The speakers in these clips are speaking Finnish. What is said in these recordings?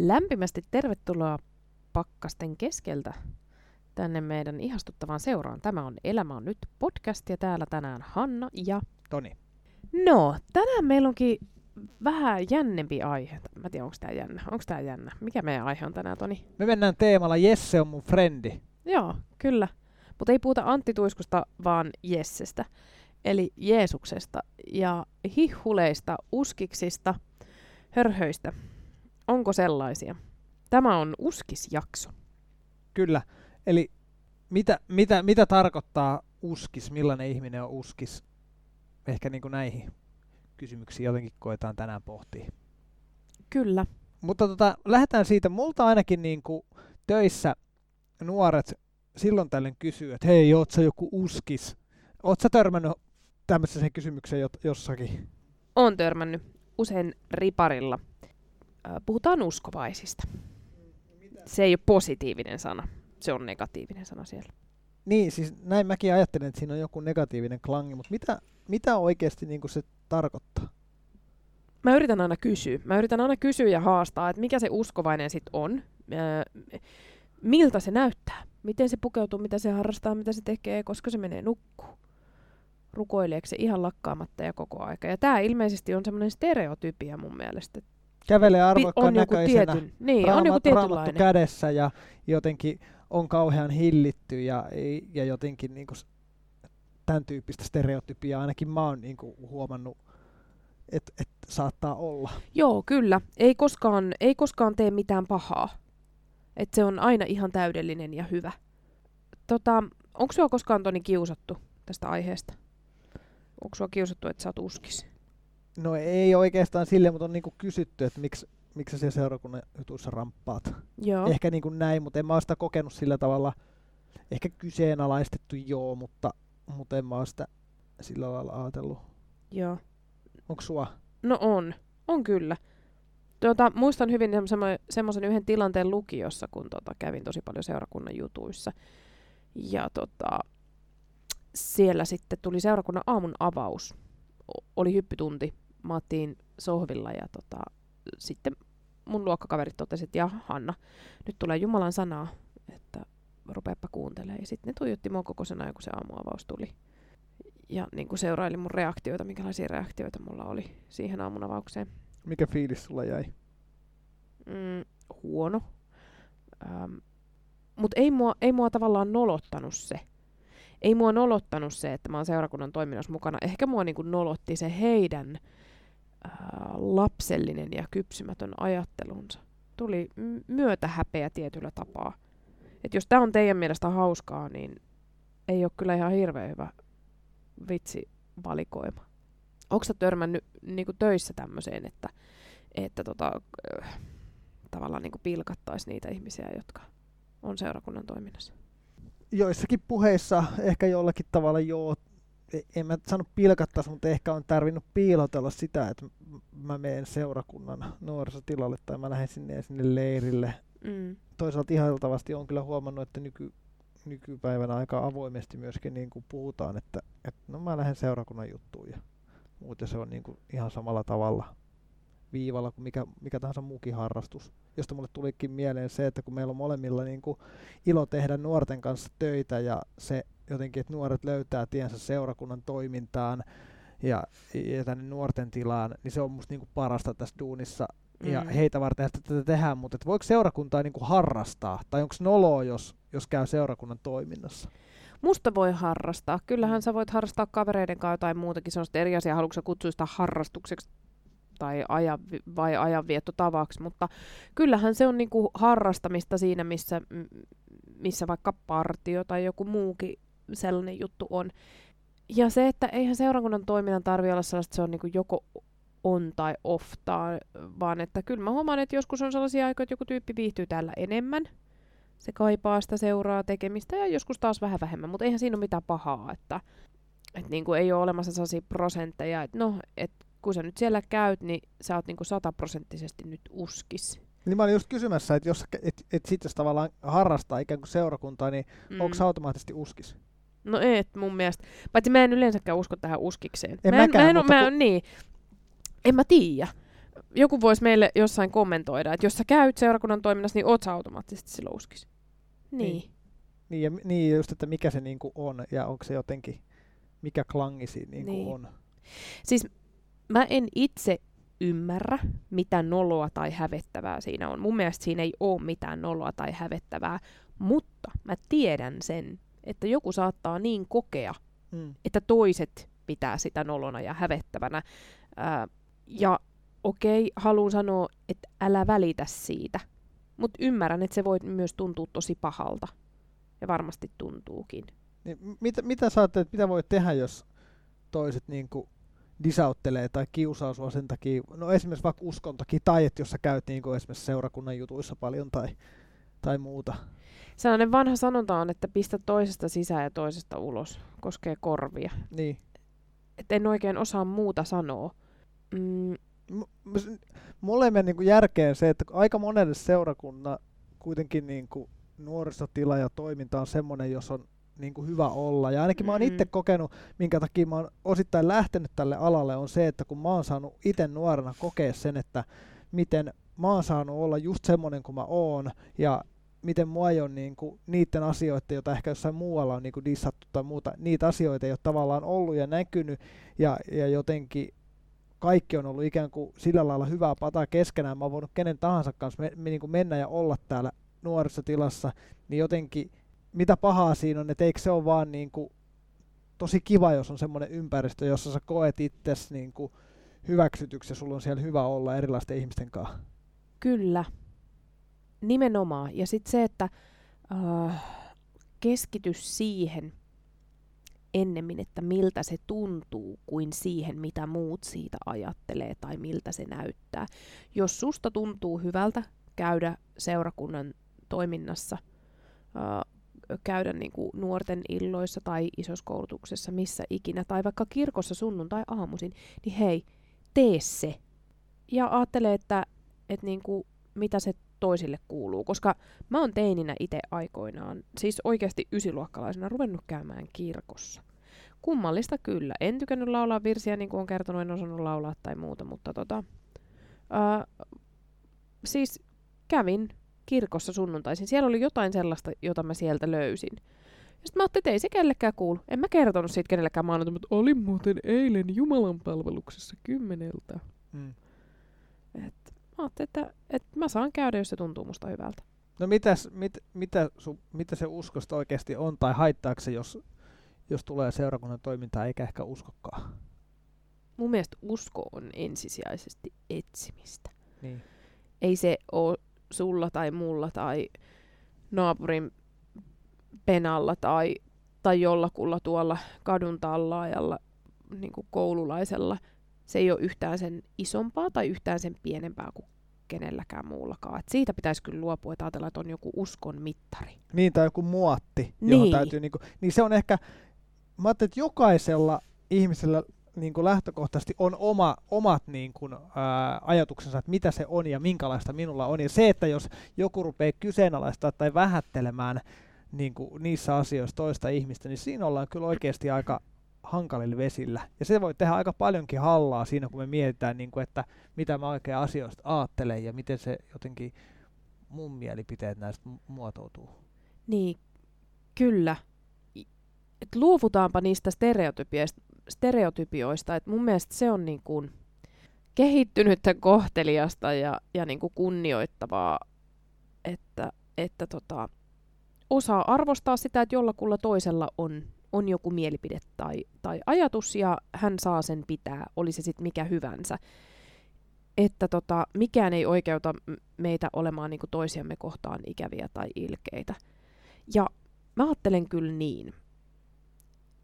Lämpimästi tervetuloa pakkasten keskeltä tänne meidän ihastuttavaan seuraan. Tämä on Elämä on nyt podcast ja täällä tänään Hanna ja... Toni. No, tänään meillä onkin vähän jännempi aihe. Mä tiedän, onko tää jännä. Onko tää jännä? Mikä meidän aihe on tänään, Toni? Me mennään teemalla Jesse on mun frendi. Joo, kyllä. Mutta ei puhuta Antti Tuiskusta, vaan Jessestä. Eli Jeesuksesta ja hihuleista, uskiksista, hörhöistä. Onko sellaisia? Tämä on uskisjakso. Kyllä. Eli mitä, mitä, mitä tarkoittaa uskis, millainen ihminen on uskis? Ehkä niin kuin näihin kysymyksiin jotenkin koetaan tänään pohtia. Kyllä. Mutta tota, lähdetään siitä. Multa ainakin niin kuin töissä nuoret silloin tällöin kysyy, että hei, oot sä joku uskis? Oot sä törmännyt tämmöiseen kysymykseen jossakin? Olen törmännyt usein riparilla. Puhutaan uskovaisista. Se ei ole positiivinen sana, se on negatiivinen sana siellä. Niin, siis näin mäkin ajattelen, että siinä on joku negatiivinen klangi, mutta mitä, mitä oikeasti niin se tarkoittaa? Mä yritän aina kysyä. Mä yritän aina kysyä ja haastaa, että mikä se uskovainen sitten on. miltä se näyttää? Miten se pukeutuu, mitä se harrastaa, mitä se tekee, koska se menee nukkuu? Rukoileeko se ihan lakkaamatta ja koko aika? Ja tämä ilmeisesti on semmoinen stereotypia mun mielestä. Kävelee arvokkaan näköisenä, tietyn, niin, raamat, on joku tietynlainen. kädessä ja jotenkin on kauhean hillitty ja, ja jotenkin niin kuin tämän tyyppistä stereotypiaa ainakin mä oon niin kuin huomannut, että et saattaa olla. Joo, kyllä. Ei koskaan, ei koskaan tee mitään pahaa. Että se on aina ihan täydellinen ja hyvä. Tota, onko sinua koskaan Toni kiusattu tästä aiheesta? Onko sinua kiusattu, että sä oot uskis? No ei oikeastaan sille, mutta on niinku kysytty, että miksi, miksi sä seurakunnan jutuissa ramppaat. Joo. Ehkä niinku näin, mutta en mä ole sitä kokenut sillä tavalla. Ehkä kyseenalaistettu joo, mutta, mutta en mä ole sitä sillä lailla ajatellut. Joo. Onko sua? No on. On kyllä. Tuota, muistan hyvin semmoisen yhden tilanteen lukiossa, kun tota, kävin tosi paljon seurakunnan jutuissa. Ja tota, siellä sitten tuli seurakunnan aamun avaus. O- oli hyppytunti. Mä otin sohvilla ja tota, sitten mun luokkakaverit totesivat, että ja Hanna, nyt tulee Jumalan sanaa, että rupeappa kuuntelemaan. Ja sitten ne tuijotti mua kokoisena, kun se aamuavaus tuli. Ja niin kuin seuraili mun reaktioita, minkälaisia reaktioita mulla oli siihen aamun avaukseen. Mikä fiilis sulla jäi? Mm, huono. Ähm, Mutta ei mua, ei mua tavallaan nolottanut se. Ei mua nolottanut se, että mä oon seurakunnan toiminnassa mukana. Ehkä mua niinku nolotti se heidän lapsellinen ja kypsymätön ajattelunsa. Tuli myötähäpeä tietyllä tapaa. Et jos tämä on teidän mielestä hauskaa, niin ei ole kyllä ihan hirveän hyvä vitsi valikoima. Onko sä törmännyt niinku töissä tämmöiseen, että, että tota, äh, tavallaan niinku pilkattaisi niitä ihmisiä, jotka on seurakunnan toiminnassa? Joissakin puheissa ehkä jollakin tavalla joo, en mä sano pilkattaisi, mutta ehkä on tarvinnut piilotella sitä, että mä menen seurakunnan nuorisotilalle tai mä lähden sinne sinne leirille. Mm. Toisaalta ihailtavasti on kyllä huomannut, että nyky, nykypäivänä aika avoimesti myöskin niin kuin puhutaan, että, että no mä lähden seurakunnan juttuun ja muuten se on niin kuin ihan samalla tavalla viivalla kuin mikä, mikä tahansa muukin harrastus. Josta mulle tulikin mieleen se, että kun meillä on molemmilla niin kuin ilo tehdä nuorten kanssa töitä ja se jotenkin, että nuoret löytää tiensä seurakunnan toimintaan ja, ja tänne nuorten tilaan, niin se on musta niin kuin parasta tässä duunissa. Mm. Ja heitä varten tätä tehdään, mutta voiko seurakuntaa niin kuin harrastaa? Tai onko noloa, jos, jos käy seurakunnan toiminnassa? Musta voi harrastaa. Kyllähän sä voit harrastaa kavereiden kanssa tai muutakin. Se on eri asia, haluatko kutsua sitä harrastukseksi tai ajan, vai ajanviettotavaksi, mutta kyllähän se on niinku harrastamista siinä, missä, missä vaikka partio tai joku muukin sellainen juttu on. Ja se, että eihän seurakunnan toiminnan tarvitse olla sellaista, että se on niinku joko on tai off, tai, vaan että kyllä mä huomaan, että joskus on sellaisia aikoja, että joku tyyppi viihtyy täällä enemmän, se kaipaa sitä seuraa tekemistä ja joskus taas vähän vähemmän, mutta eihän siinä ole mitään pahaa, että, että niin kuin ei ole olemassa sellaisia prosentteja, että no, että kun sä nyt siellä käyt, niin sä oot niinku sataprosenttisesti nyt uskis. Niin mä olin just kysymässä, että jos, et, et sit jos tavallaan harrastaa ikään kuin seurakuntaa, niin mm. onko automaattisesti uskis? No et mun mielestä. Paitsi mä en yleensäkään usko tähän uskikseen. En mä en, mäkään, mä en, mutta mä kun... niin. En mä tiedä. joku voisi meille jossain kommentoida, että jos sä käyt seurakunnan toiminnassa, niin oot sä automaattisesti silloin uskis. Niin. Niin. Niin, ja, niin just, että mikä se niinku on ja onko se jotenkin, mikä klangi siinä niinku Niin. on. Siis mä en itse ymmärrä, mitä noloa tai hävettävää siinä on. Mun mielestä siinä ei ole mitään noloa tai hävettävää, mutta mä tiedän sen, että joku saattaa niin kokea, Mm. että toiset pitää sitä nolona ja hävettävänä. Ää, ja okei, haluan sanoa, että älä välitä siitä. Mutta ymmärrän, että se voi myös tuntua tosi pahalta. Ja varmasti tuntuukin. Niin, mitä, mitä sä ajattelet, mitä voi tehdä, jos toiset niinku disauttelee tai kiusaa sua sen takia, no esimerkiksi vaikka uskon takia, tai että jos sä käyt niinku esimerkiksi seurakunnan jutuissa paljon tai, tai muuta. Sellainen vanha sanonta on, että pistä toisesta sisään ja toisesta ulos. Koskee korvia. Niin. Et en oikein osaa muuta sanoa. Mm, M- mulle meni niinku järkeen se, että aika monelle seurakunnan kuitenkin niinku nuorisotila ja toiminta on semmoinen, jos on niinku hyvä olla. Ja ainakin mä oon Mm. itse kokenut, minkä takia mä oon osittain lähtenyt tälle alalle, on se, että kun mä oon saanut itse nuorena kokea sen, että miten mä oon saanut olla just semmoinen kuin mä oon, ja miten mua ei ole niinku niiden asioiden, joita ehkä jossain muualla on niinku dissattu tai muuta, niitä asioita ei ole tavallaan ollut ja näkynyt, ja, ja jotenkin kaikki on ollut ikään kuin sillä lailla hyvää pataa keskenään. Mä oon voinut kenen tahansa kanssa me, me, niin kuin mennä ja olla täällä nuorisotilassa, niin jotenkin mitä pahaa siinä on, että eikö se ole vaan niin kuin, tosi kiva, jos on semmoinen ympäristö, jossa sä koet itsesi niin kuin hyväksytyksi ja sulla on siellä hyvä olla erilaisten ihmisten kanssa. Kyllä. Nimenomaan. Ja sitten se, että äh, keskity siihen ennemmin, että miltä se tuntuu, kuin siihen, mitä muut siitä ajattelee tai miltä se näyttää. Jos susta tuntuu hyvältä käydä seurakunnan toiminnassa, äh, käydä niin kuin nuorten illoissa tai isoskoulutuksessa, missä ikinä, tai vaikka kirkossa sunnuntai-aamuisin, niin hei, tee se. Ja ajattele, että, että niin kuin, mitä se toisille kuuluu, koska mä oon teininä itse aikoinaan, siis oikeasti ysiluokkalaisena, ruvennut käymään kirkossa. Kummallista kyllä. En tykännyt laulaa virsiä, niin kuin on kertonut, en osannut laulaa tai muuta, mutta tota, ää, siis kävin kirkossa sunnuntaisin. Siellä oli jotain sellaista, jota mä sieltä löysin. Ja sitten mä ajattelin, että ei se kellekään kuulu. En mä kertonut siitä kenellekään maanantaina, mutta olin muuten eilen Jumalan palveluksessa kymmeneltä. Mm. Et mä ajattelin, että, että mä saan käydä, jos se tuntuu musta hyvältä. No mitäs, mit, mitä, su, mitä se uskosta oikeasti on, tai haittaako se, jos, jos tulee seurakunnan toimintaa eikä ehkä uskokaan? Mun mielestä usko on ensisijaisesti etsimistä. Niin. Ei se ole sulla tai mulla tai naapurin penalla tai, tai jollakulla tuolla kadun tallaajalla niin koululaisella. Se ei ole yhtään sen isompaa tai yhtään sen pienempää kuin kenelläkään muullakaan. Et siitä pitäisi kyllä luopua, että ajatella, että on joku uskon mittari. Niin, tai joku muotti, johon Niin. täytyy niinku, niin se on ehkä, mä ajattelin, että jokaisella ihmisellä niin kuin lähtökohtaisesti on oma, omat niin kuin, ää, ajatuksensa, että mitä se on ja minkälaista minulla on. Ja se, että jos joku rupeaa kyseenalaistaa tai vähättelemään niin kuin niissä asioissa toista ihmistä, niin siinä ollaan kyllä oikeasti aika hankalilla vesillä. Ja se voi tehdä aika paljonkin hallaa siinä, kun me mietitään, niin kuin, että mitä mä oikein asioista ajattelen ja miten se jotenkin mun mielipiteet näistä mu- muotoutuu. Niin, kyllä. Et luovutaanpa niistä stereotypioista. Et mun mielestä se on niin kuin kehittynyttä, kohteliasta ja, ja niin kuin kunnioittavaa, että, että tota, osaa arvostaa sitä, että jollakulla toisella on, on joku mielipide tai, tai ajatus ja hän saa sen pitää, oli se sitten mikä hyvänsä. Että tota, mikään ei oikeuta meitä olemaan niin kuin toisiamme kohtaan ikäviä tai ilkeitä. Ja mä ajattelen kyllä niin,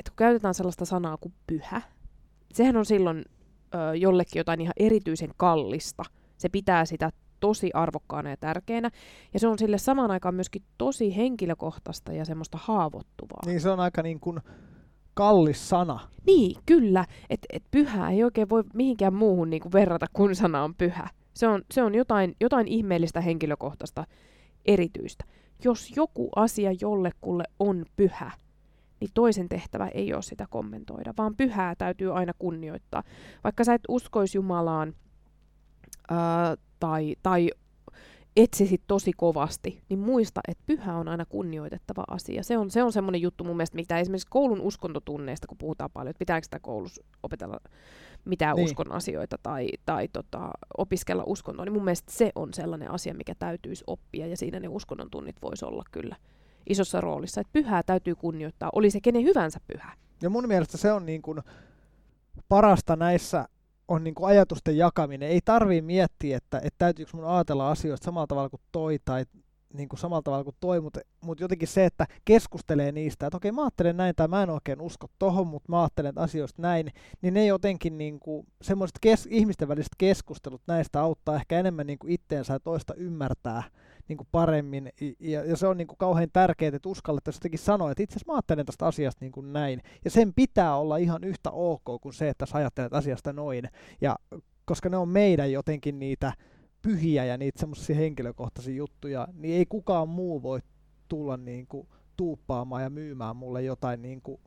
että kun käytetään sellaista sanaa kuin pyhä, sehän on silloin ö, jollekin jotain ihan erityisen kallista. Se pitää sitä tosi arvokkaana ja tärkeänä. Ja se on sille samaan aikaan myöskin tosi henkilökohtaista ja semmoista haavoittuvaa. Niin se on aika niin kuin kallis sana. Niin, kyllä. Että et pyhää ei oikein voi mihinkään muuhun niinku verrata, kun sana on pyhä. Se on, se on jotain, jotain ihmeellistä henkilökohtaista erityistä. Jos joku asia jollekulle on pyhä, niin toisen tehtävä ei ole sitä kommentoida, vaan pyhää täytyy aina kunnioittaa. Vaikka sä et uskois Jumalaan, ää, tai, tai etsisit tosi kovasti, niin muista, että pyhä on aina kunnioitettava asia. Se on, se on semmoinen juttu mun mielestä, mitä esimerkiksi koulun uskontotunneista, kun puhutaan paljon, että pitääkö sitä koulussa opetella mitään niin. uskon asioita tai, tai tota, opiskella uskontoa, niin mun mielestä se on sellainen asia, mikä täytyisi oppia, ja siinä ne uskonnon tunnit voisi olla kyllä isossa roolissa, että pyhää täytyy kunnioittaa, oli se kenen hyvänsä pyhä. Ja mun mielestä se on niin kuin parasta näissä on niin kuin ajatusten jakaminen. Ei tarvii miettiä, että, että täytyykö mun ajatella asioista samalla tavalla kuin toi tai niin kuin samalla tavalla kuin toi, mutta, mutta jotenkin se, että keskustelee niistä, että okei mä ajattelen näin tai mä en oikein usko tohon, mutta mä ajattelen asioista näin, niin ne jotenkin niin kuin, semmoiset kes- ihmisten väliset keskustelut näistä auttaa ehkä enemmän niin kuin itteensä ja toista ymmärtää niin kuin paremmin, ja, ja se on niin kuin kauhean tärkeää, että uskallettaisiin jotenkin sanoa, että itse asiassa mä ajattelen tästä asiasta niin kuin näin, ja sen pitää olla ihan yhtä ok kuin se, että sä ajattelet asiasta noin, ja koska ne on meidän jotenkin niitä pyhiä ja niitä semmoisia henkilökohtaisia juttuja, niin ei kukaan muu voi tulla niin kuin tuuppaamaan ja myymään mulle jotain niin kuin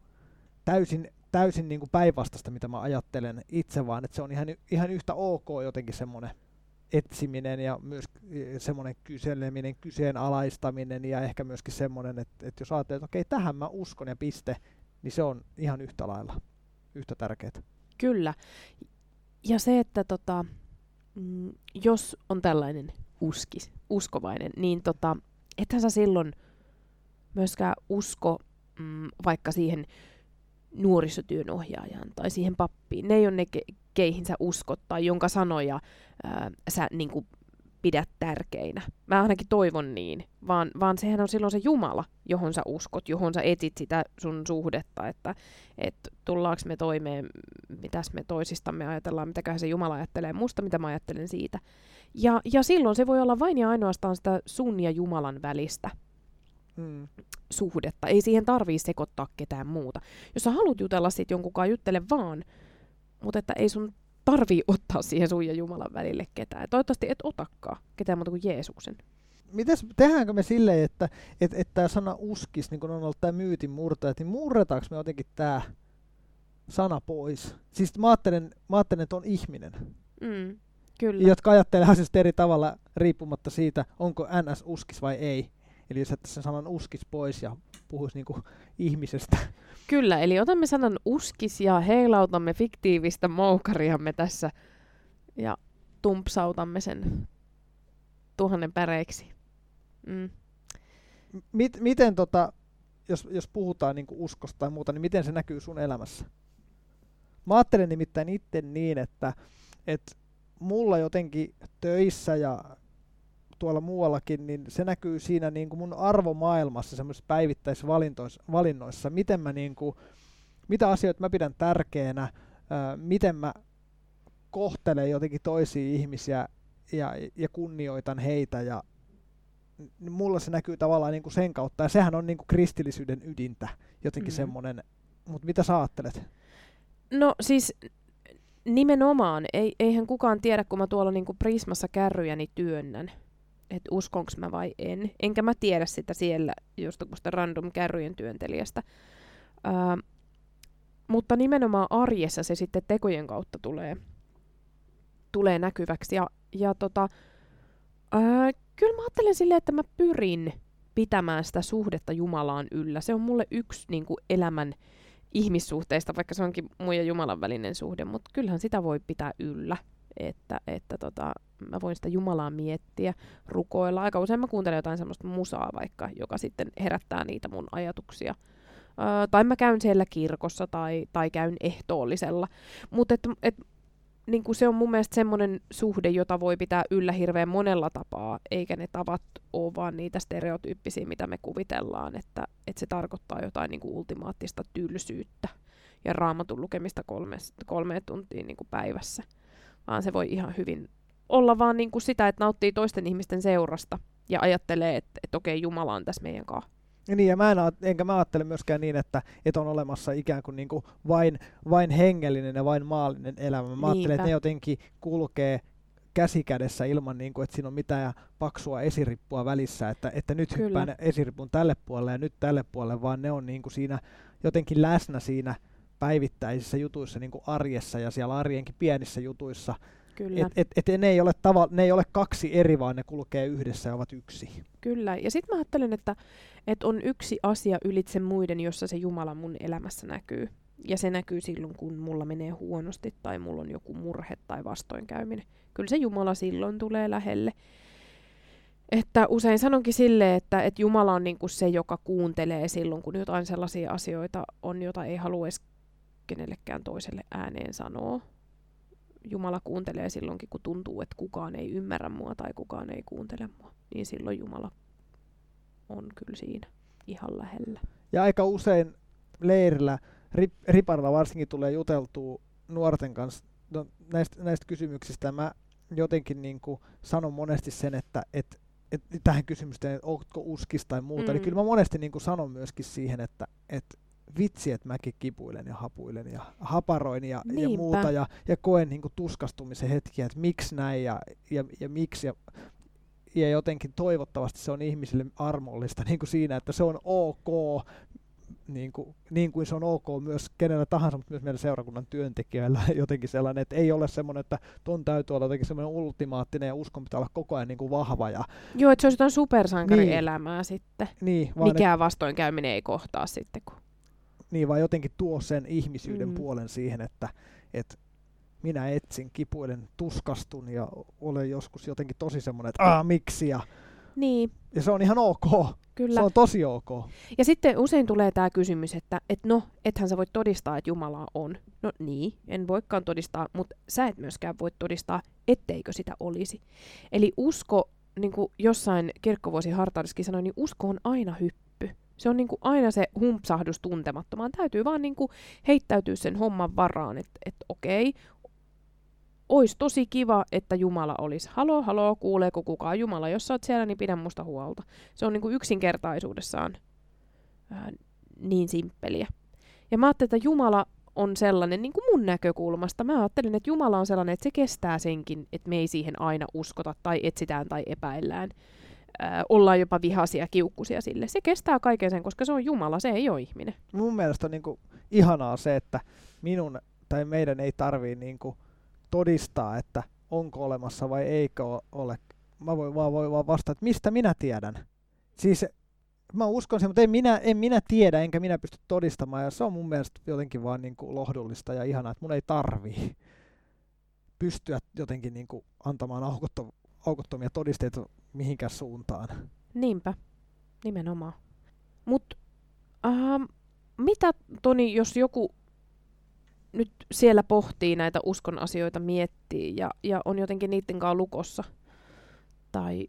täysin, täysin niin kuin päinvastaista, mitä mä ajattelen itse, vaan että se on ihan, ihan yhtä ok jotenkin semmoinen etsiminen ja myös e, semmoinen kyseleminen, kyseenalaistaminen ja ehkä myöskin semmoinen, että, että jos ajattelee, että okei, tähän mä uskon ja piste, niin se on ihan yhtä lailla, yhtä tärkeää. Kyllä. Ja se, että tota, mm, jos on tällainen uskis, uskovainen, niin tota, ethän sä silloin myöskään usko mm, vaikka siihen nuorisotyön ohjaajaan tai siihen pappiin. Ne ei ole ne, keihin sä uskot tai jonka sanoja ää, sä niin kuin, pidät tärkeinä. Mä ainakin toivon niin, vaan, vaan sehän on silloin se Jumala, johon sä uskot, johon sä etsit sitä sun suhdetta, että et tullaanko me toimeen, mitäs me toisistamme ajatellaan, mitäköhän se Jumala ajattelee musta, mitä mä ajattelen siitä. Ja, ja silloin se voi olla vain ja ainoastaan sitä sun ja Jumalan välistä mm. suhdetta. Ei siihen tarvii sekoittaa ketään muuta. Jos sä haluat jutella siitä jonkun kanssa, juttele vaan, mutta että ei sun tarvii ottaa siihen sun ja Jumalan välille ketään. Ja toivottavasti et otakaan ketään muuta kuin Jeesuksen. Mites, tehdäänkö me silleen, että et, et tämä sana uskis, niin kun on ollut tämä myytin murtaja, niin murretaanko me jotenkin tämä sana pois? Siis mä ajattelen, mä ajattelen että on ihminen. Mm, kyllä. Jotka ajattelee asiasta eri tavalla riippumatta siitä, onko NS uskis vai ei. Eli jos sen sanan uskis pois ja puhuisi niinku ihmisestä. Kyllä, eli otamme sanan uskis ja heilautamme fiktiivistä moukariamme tässä ja tumpsautamme sen tuhannen päreiksi. Mm. Mit, miten tota, jos, jos puhutaan niinku uskosta tai muuta, niin miten se näkyy sun elämässä? Mä ajattelen nimittäin itse niin, että, että mulla jotenkin töissä ja tuolla muuallakin, niin se näkyy siinä niin kuin mun arvomaailmassa semmoisissa päivittäisvalinnoissa, miten mä niin kuin, mitä asioita mä pidän tärkeänä, ää, miten mä kohtelen jotenkin toisia ihmisiä ja, ja kunnioitan heitä ja mulla se näkyy tavallaan niin kuin sen kautta. Ja sehän on niin kuin kristillisyyden ydintä, jotenkin mm. semmoinen, mutta mitä sä ajattelet? No siis nimenomaan, ei, eihän kukaan tiedä, kun mä tuolla niin kuin Prismassa kärryjäni työnnän, että uskonko mä vai en. Enkä mä tiedä sitä siellä jostakusta random kärryjen työntelijästä. Ää, mutta nimenomaan arjessa se sitten tekojen kautta tulee, tulee näkyväksi. Ja, ja tota, ää, kyllä mä ajattelen silleen, että mä pyrin pitämään sitä suhdetta Jumalaan yllä. Se on mulle yksi niin kuin elämän ihmissuhteista, vaikka se onkin mun ja Jumalan välinen suhde, mutta kyllähän sitä voi pitää yllä että, että tota, mä voin sitä Jumalaa miettiä, rukoilla. Aika usein mä kuuntelen jotain semmoista musaa vaikka, joka sitten herättää niitä mun ajatuksia. Öö, tai mä käyn siellä kirkossa tai, tai käyn ehtoollisella. Mutta et, et, niin se on mun mielestä semmoinen suhde, jota voi pitää yllä hirveän monella tapaa, eikä ne tavat ole vaan niitä stereotyyppisiä, mitä me kuvitellaan, että, että se tarkoittaa jotain niin ultimaattista tylsyyttä ja raamatun lukemista kolme, kolme tuntia niin päivässä vaan se voi ihan hyvin olla vaan niin kuin sitä, että nauttii toisten ihmisten seurasta ja ajattelee, että, että okei, Jumala on tässä meidän kanssa. Niin, ja mä en, enkä mä ajattele myöskään niin, että, että on olemassa ikään kuin, niin kuin vain, vain hengellinen ja vain maallinen elämä. Mä Niinpä. ajattelen, että ne jotenkin kulkee käsikädessä ilman, niin kuin, että siinä on mitään paksua esirippua välissä, että, että nyt Kyllä. hyppään esiripun tälle puolelle ja nyt tälle puolelle, vaan ne on niin kuin siinä jotenkin läsnä siinä päivittäisissä jutuissa niin kuin arjessa ja siellä arjenkin pienissä jutuissa. Kyllä. Et, et, et ne, ei ole tava, ne ei ole kaksi eri, vaan ne kulkee yhdessä ja ovat yksi. Kyllä. Ja sitten mä ajattelen, että, että on yksi asia ylitse muiden, jossa se Jumala mun elämässä näkyy. Ja se näkyy silloin, kun mulla menee huonosti tai mulla on joku murhe tai vastoinkäyminen. Kyllä se Jumala silloin tulee lähelle. Että usein sanonkin sille, että, että Jumala on niin kuin se, joka kuuntelee silloin, kun jotain sellaisia asioita on, jota ei halua edes kenellekään toiselle ääneen sanoa. Jumala kuuntelee silloinkin, kun tuntuu, että kukaan ei ymmärrä mua tai kukaan ei kuuntele mua. Niin silloin Jumala on kyllä siinä ihan lähellä. Ja aika usein leirillä, rip, riparilla varsinkin tulee juteltua nuorten kanssa no, näistä, näistä kysymyksistä. Mä jotenkin niin kuin sanon monesti sen, että et, et, tähän kysymykseen, että onko uskis tai muuta, niin mm. niin kyllä mä monesti niin kuin sanon myöskin siihen, että et, vitsi, että mäkin kipuilen ja hapuilen ja haparoin ja, ja muuta ja, ja koen niin kuin tuskastumisen hetkiä, että miksi näin ja, ja, ja miksi ja, ja jotenkin toivottavasti se on ihmisille armollista niin kuin siinä, että se on ok, niin kuin, niin kuin se on ok myös kenellä tahansa, mutta myös meidän seurakunnan työntekijöillä jotenkin sellainen, että ei ole semmoinen, että ton täytyy olla jotenkin semmoinen ultimaattinen ja uskon pitää olla koko ajan niin kuin vahva. Ja... Joo, että se olisi jotain supersankarielämää niin. sitten. Niin, vaan Mikään et... vastoinkäyminen ei kohtaa sitten. Kun... Niin, vaan jotenkin tuo sen ihmisyyden mm. puolen siihen, että, että minä etsin, kipuilen, tuskastun ja olen joskus jotenkin tosi semmoinen, että aah, miksi ja, niin. ja se on ihan ok. Kyllä. Se on tosi ok. Ja sitten usein tulee tämä kysymys, että et no, ethän sä voi todistaa, että Jumala on. No niin, en voikaan todistaa, mutta sä et myöskään voi todistaa, etteikö sitä olisi. Eli usko, niin kuin jossain kirkkovuosi Hartariskin sanoi, niin usko on aina hyppy. Se on niin kuin aina se humpsahdus tuntemattomaan. Täytyy vaan niin kuin heittäytyä sen homman varaan, että et okei, Ois tosi kiva, että Jumala olisi. Halo, halo, kuuleeko kukaan Jumala? Jos sä oot siellä, niin pidä musta huolta. Se on niin kuin yksinkertaisuudessaan ää, niin simppeliä. Ja mä ajattelin, että Jumala on sellainen, niin kuin mun näkökulmasta, mä ajattelin, että Jumala on sellainen, että se kestää senkin, että me ei siihen aina uskota tai etsitään tai epäillään. Ää, ollaan jopa vihaisia, kiukkusia sille. Se kestää kaiken sen, koska se on Jumala, se ei ole ihminen. Mun mielestä on niin kuin ihanaa se, että minun tai meidän ei tarvii niin kuin todistaa, että onko olemassa vai eikö ole. Mä voin vaan, voin vaan vastata, että mistä minä tiedän. Siis mä uskon sen, mutta en minä, en minä tiedä, enkä minä pysty todistamaan. Ja se on mun mielestä jotenkin vaan niin kuin lohdullista ja ihanaa, että mun ei tarvii pystyä jotenkin niin kuin antamaan aukottom- aukottomia todisteita mihinkään suuntaan. Niinpä, nimenomaan. Mutta ähm, mitä Toni, jos joku nyt siellä pohtii näitä uskon asioita, miettii ja, ja on jotenkin niiden kanssa lukossa tai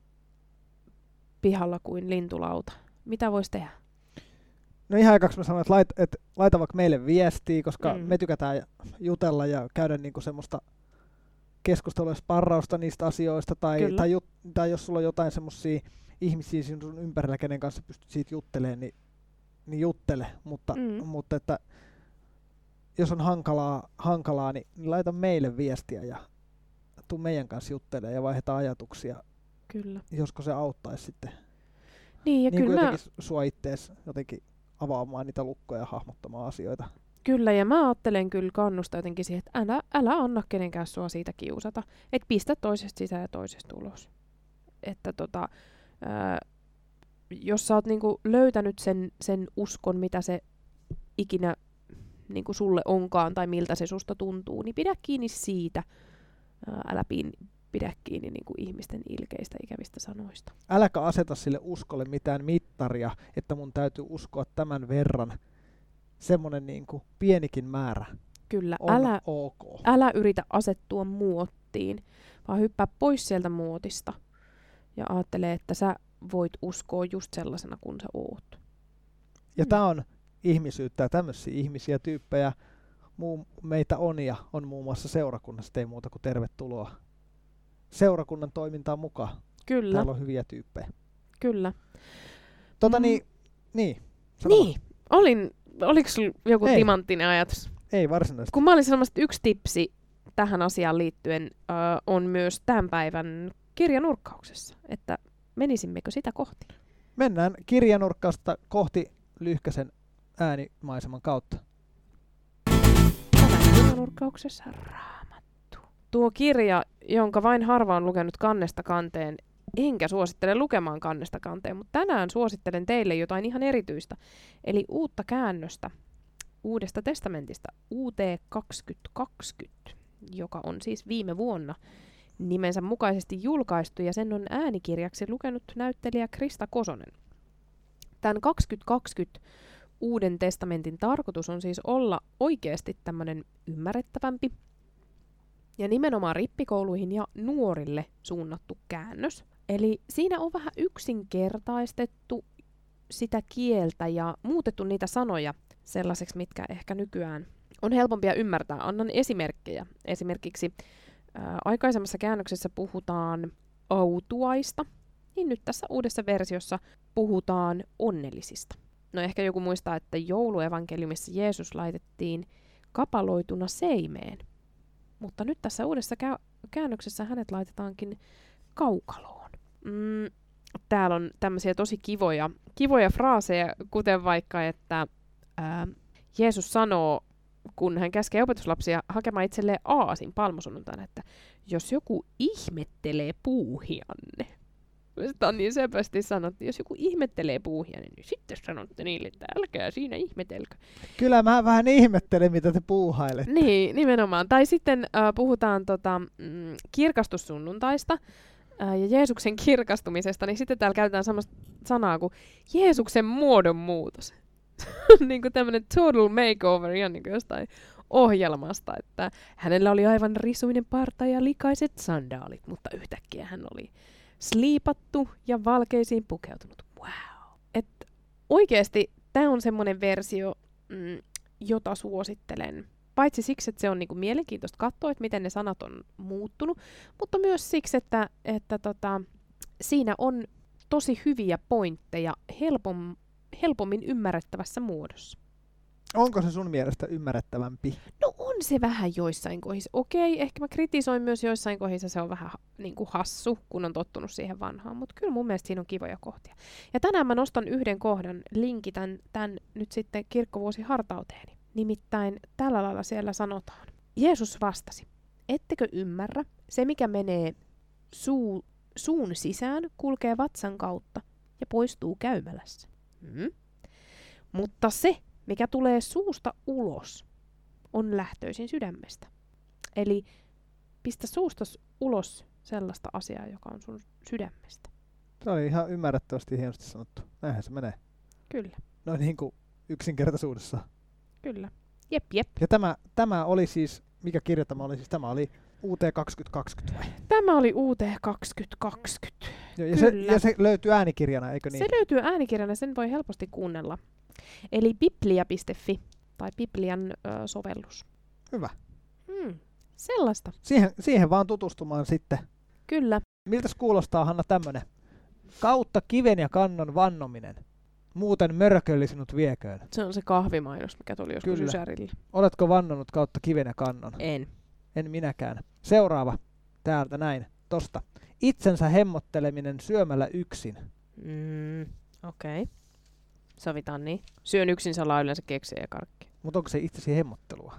pihalla kuin lintulauta. Mitä voisi tehdä? No ihan aikaksi mä sanoin, että laita, että laita vaikka meille viestiä, koska mm. me tykätään jutella ja käydä niinku semmoista keskustelua sparrausta niistä asioista, tai, tai, jut, tai jos sulla on jotain semmoisia ihmisiä sinun ympärillä, kenen kanssa pystyt siitä juttelemaan, niin, niin juttele, mutta, mm. mutta että jos on hankalaa, hankalaa niin, niin laita meille viestiä ja tuu meidän kanssa juttelemaan ja vaihdetaan ajatuksia. Kyllä. Josko se auttaisi sitten. Niin, ja niin kyllä jotenkin mä... sua ittees jotenkin avaamaan niitä lukkoja ja hahmottamaan asioita. Kyllä, ja mä ajattelen kyllä kannusta jotenkin siihen, että älä, älä anna kenenkään sua siitä kiusata. Että pistä toisesta sisään ja toisesta ulos. Että tota, ää, jos sä oot niinku löytänyt sen, sen uskon, mitä se ikinä niin kuin sulle onkaan tai miltä se susta tuntuu, niin pidä kiinni siitä. Älä pidä kiinni niin kuin ihmisten ilkeistä ikävistä sanoista. Äläkä aseta sille uskolle mitään mittaria, että mun täytyy uskoa tämän verran. Semmoinen niin kuin pienikin määrä Kyllä, on älä, ok. älä yritä asettua muottiin, vaan hyppää pois sieltä muotista ja ajattele, että sä voit uskoa just sellaisena kuin sä oot. Ja mm. tämä on ihmisyyttä ja tämmöisiä ihmisiä, tyyppejä muu, meitä on ja on muun muassa seurakunnassa, ei muuta kuin tervetuloa seurakunnan toimintaan mukaan. Kyllä. Täällä on hyviä tyyppejä. Kyllä. Tota mm. niin, niin. Niin, olin, oliko sulla joku ei. timanttinen ajatus? Ei varsinaisesti. Kun mä olin sanomassa, että yksi tipsi tähän asiaan liittyen äh, on myös tämän päivän kirjanurkkauksessa, että menisimmekö sitä kohti? Mennään kirjanurkkausta kohti Lyhkäsen äänimaiseman kautta. Tänään nurkkauksessa raamattu. tuo kirja, jonka vain harva on lukenut kannesta kanteen, enkä suosittele lukemaan kannesta kanteen, mutta tänään suosittelen teille jotain ihan erityistä, eli uutta käännöstä Uudesta testamentista, UT 2020, joka on siis viime vuonna nimensä mukaisesti julkaistu, ja sen on äänikirjaksi lukenut näyttelijä Krista Kosonen. Tämän 2020 Uuden testamentin tarkoitus on siis olla oikeasti tämmöinen ymmärrettävämpi ja nimenomaan rippikouluihin ja nuorille suunnattu käännös. Eli siinä on vähän yksinkertaistettu sitä kieltä ja muutettu niitä sanoja sellaiseksi, mitkä ehkä nykyään on helpompia ymmärtää. Annan esimerkkejä. Esimerkiksi ää, aikaisemmassa käännöksessä puhutaan autuaista, niin nyt tässä uudessa versiossa puhutaan onnellisista. No ehkä joku muistaa, että jouluevankeliumissa Jeesus laitettiin kapaloituna seimeen. Mutta nyt tässä uudessa käännöksessä hänet laitetaankin kaukaloon. Mm, täällä on tämmöisiä tosi kivoja, kivoja fraaseja, kuten vaikka, että ää, Jeesus sanoo, kun hän käskee opetuslapsia hakemaan itselleen aasin palmusunnuntaina, että jos joku ihmettelee puuhianne, sitä on niin sepästi sanottu, jos joku ihmettelee puuhia, niin sitten sanotte niille, että älkää siinä ihmetelkö. Kyllä mä vähän ihmettelen, mitä te puuhailette. Niin, nimenomaan. Tai sitten äh, puhutaan tota, mm, kirkastussunnuntaista äh, ja Jeesuksen kirkastumisesta, niin sitten täällä käytetään samasta sanaa kuin Jeesuksen muodonmuutos. niin kuin tämmöinen total makeover, ihan niin kuin jostain ohjelmasta, että hänellä oli aivan risuinen parta ja likaiset sandaalit, mutta yhtäkkiä hän oli sliipattu ja valkeisiin pukeutunut. Wow. Et oikeasti tämä on semmoinen versio, mm, jota suosittelen. Paitsi siksi, että se on niinku mielenkiintoista katsoa, että miten ne sanat on muuttunut, mutta myös siksi, että, että tota, siinä on tosi hyviä pointteja helpom, helpommin ymmärrettävässä muodossa. Onko se sun mielestä ymmärrettävämpi? No on se vähän joissain kohdissa. Okei, ehkä mä kritisoin myös joissain kohdissa, se on vähän niin kuin hassu, kun on tottunut siihen vanhaan, mutta kyllä mun mielestä siinä on kivoja kohtia. Ja tänään mä nostan yhden kohdan, linkitän tämän nyt sitten kirkkovuosi hartauteeni. Nimittäin tällä lailla siellä sanotaan. Jeesus vastasi, ettekö ymmärrä, se mikä menee suu, suun sisään, kulkee vatsan kautta ja poistuu käymälässä. Hmm? Mutta se, mikä tulee suusta ulos, on lähtöisin sydämestä. Eli pistä suusta ulos sellaista asiaa, joka on sun sydämestä. Se oli ihan ymmärrettävästi hienosti sanottu. Näinhän se menee. Kyllä. No niin kuin yksinkertaisuudessa. Kyllä. Jep, jep. Ja tämä, tämä oli siis, mikä kirja tämä oli siis? Tämä oli UT 2020 vai? Tämä oli UT 2020. Joo, ja, se, ja se löytyy äänikirjana, eikö niin? Se löytyy äänikirjana, sen voi helposti kuunnella. Eli biblia.fi tai Biblian ö, sovellus. Hyvä. Hmm, sellaista. Siihen, siihen vaan tutustumaan sitten. Kyllä. Miltä kuulostaa, Hanna, tämmönen? Kautta kiven ja kannon vannominen. Muuten mörkölle sinut vieköön. Se on se kahvimainos, mikä tuli joskus Kyllä. Ysärille. Oletko vannonut kautta kiven ja kannon? En. En minäkään. Seuraava. Täältä näin. Tosta. Itsensä hemmotteleminen syömällä yksin. Mm, Okei. Okay. Sovitaan niin. Syön yksin salaa yleensä keksiä ja karkkia. Mutta onko se itsesi hemmottelua?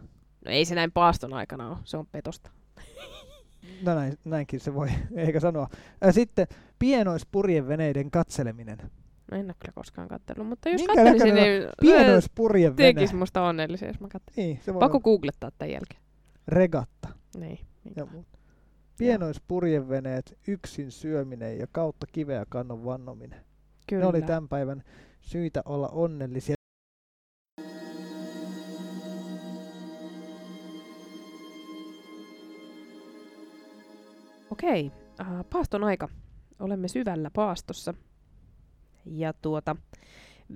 No ei se näin paaston aikana ole. Se on petosta. no näin, näinkin se voi, eikä sanoa. Sitten pienoispurjeveneiden katseleminen. No en ole kyllä koskaan katsellut, mutta jos katselisin, niin pienoispurjevene. tekisi musta onnellisia, jos mä katselisin. Niin, se voi Pakko googlettaa tämän jälkeen. Regatta. Niin. Ja muut. Pienoispurjeveneet, yksin syöminen ja kautta kiveä kannon vannominen. Kyllä. Ne oli tämän päivän syitä olla onnellisia. Okei, äh, paaston aika. Olemme syvällä paastossa. Ja tuota,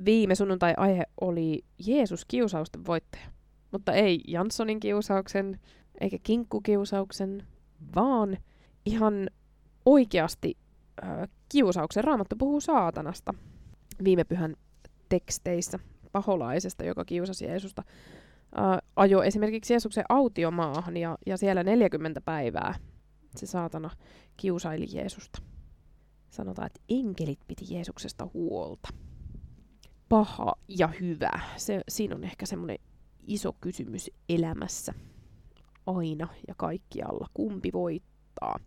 viime sunnuntai-aihe oli Jeesus kiusausten voittaja. Mutta ei Janssonin kiusauksen, eikä kinkkukiusauksen, vaan ihan oikeasti äh, kiusauksen. Raamattu puhuu saatanasta viime pyhän teksteissä paholaisesta, joka kiusasi Jeesusta. Äh, ajo esimerkiksi Jeesuksen autiomaahan ja, ja siellä 40 päivää se saatana kiusaili Jeesusta. Sanotaan, että enkelit piti Jeesuksesta huolta. Paha ja hyvä. Se, siinä on ehkä semmoinen iso kysymys elämässä. aina ja kaikkialla. Kumpi voittaa?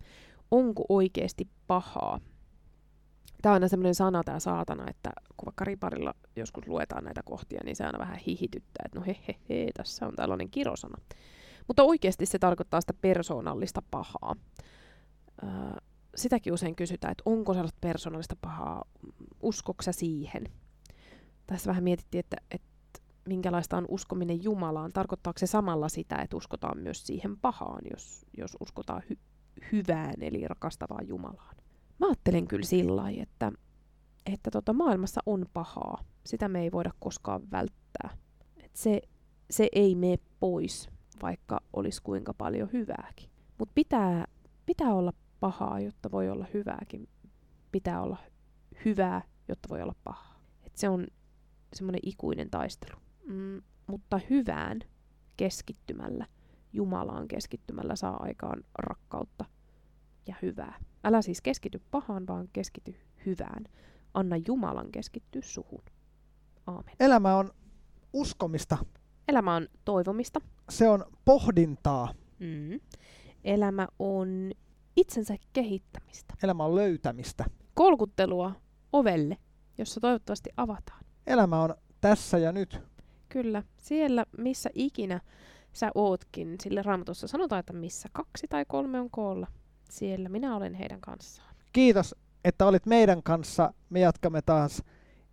Onko oikeasti pahaa? Tämä on aina semmoinen sana, tämä saatana, että kun vaikka riparilla joskus luetaan näitä kohtia, niin se aina vähän hihityttää, että no he, he, he tässä on tällainen kirosana. Mutta oikeasti se tarkoittaa sitä persoonallista pahaa. Öö, sitäkin usein kysytään, että onko sellaista persoonallista pahaa, uskoksa siihen? Tässä vähän mietittiin, että, että minkälaista on uskominen Jumalaan. Tarkoittaako se samalla sitä, että uskotaan myös siihen pahaan, jos, jos uskotaan hy- hyvään eli rakastavaan Jumalaan? Mä ajattelen kyllä sillä lailla, että, että tota, maailmassa on pahaa. Sitä me ei voida koskaan välttää. Et se, se ei mene pois, vaikka olisi kuinka paljon hyvääkin. Mutta pitää, pitää olla pahaa, jotta voi olla hyvääkin. Pitää olla hyvää, jotta voi olla pahaa. Et se on semmoinen ikuinen taistelu. Mm, mutta hyvään keskittymällä, Jumalaan keskittymällä saa aikaan rakkautta ja hyvää. Älä siis keskity pahaan, vaan keskity hyvään. Anna Jumalan keskittyä suhun. Aamen. Elämä on uskomista. Elämä on toivomista. Se on pohdintaa. Mm. Elämä on itsensä kehittämistä. Elämä on löytämistä. Kolkuttelua ovelle, jossa toivottavasti avataan. Elämä on tässä ja nyt. Kyllä, siellä missä ikinä sä ootkin, sillä raamatussa sanotaan, että missä kaksi tai kolme on koolla, siellä minä olen heidän kanssaan. Kiitos, että olit meidän kanssa. Me jatkamme taas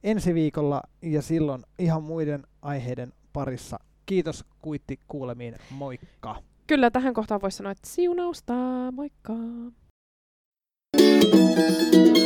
ensi viikolla ja silloin ihan muiden aiheiden parissa. Kiitos Kuitti kuulemiin. Moikka! Kyllä, tähän kohtaan voisi sanoa, että siunausta, moikka! thank you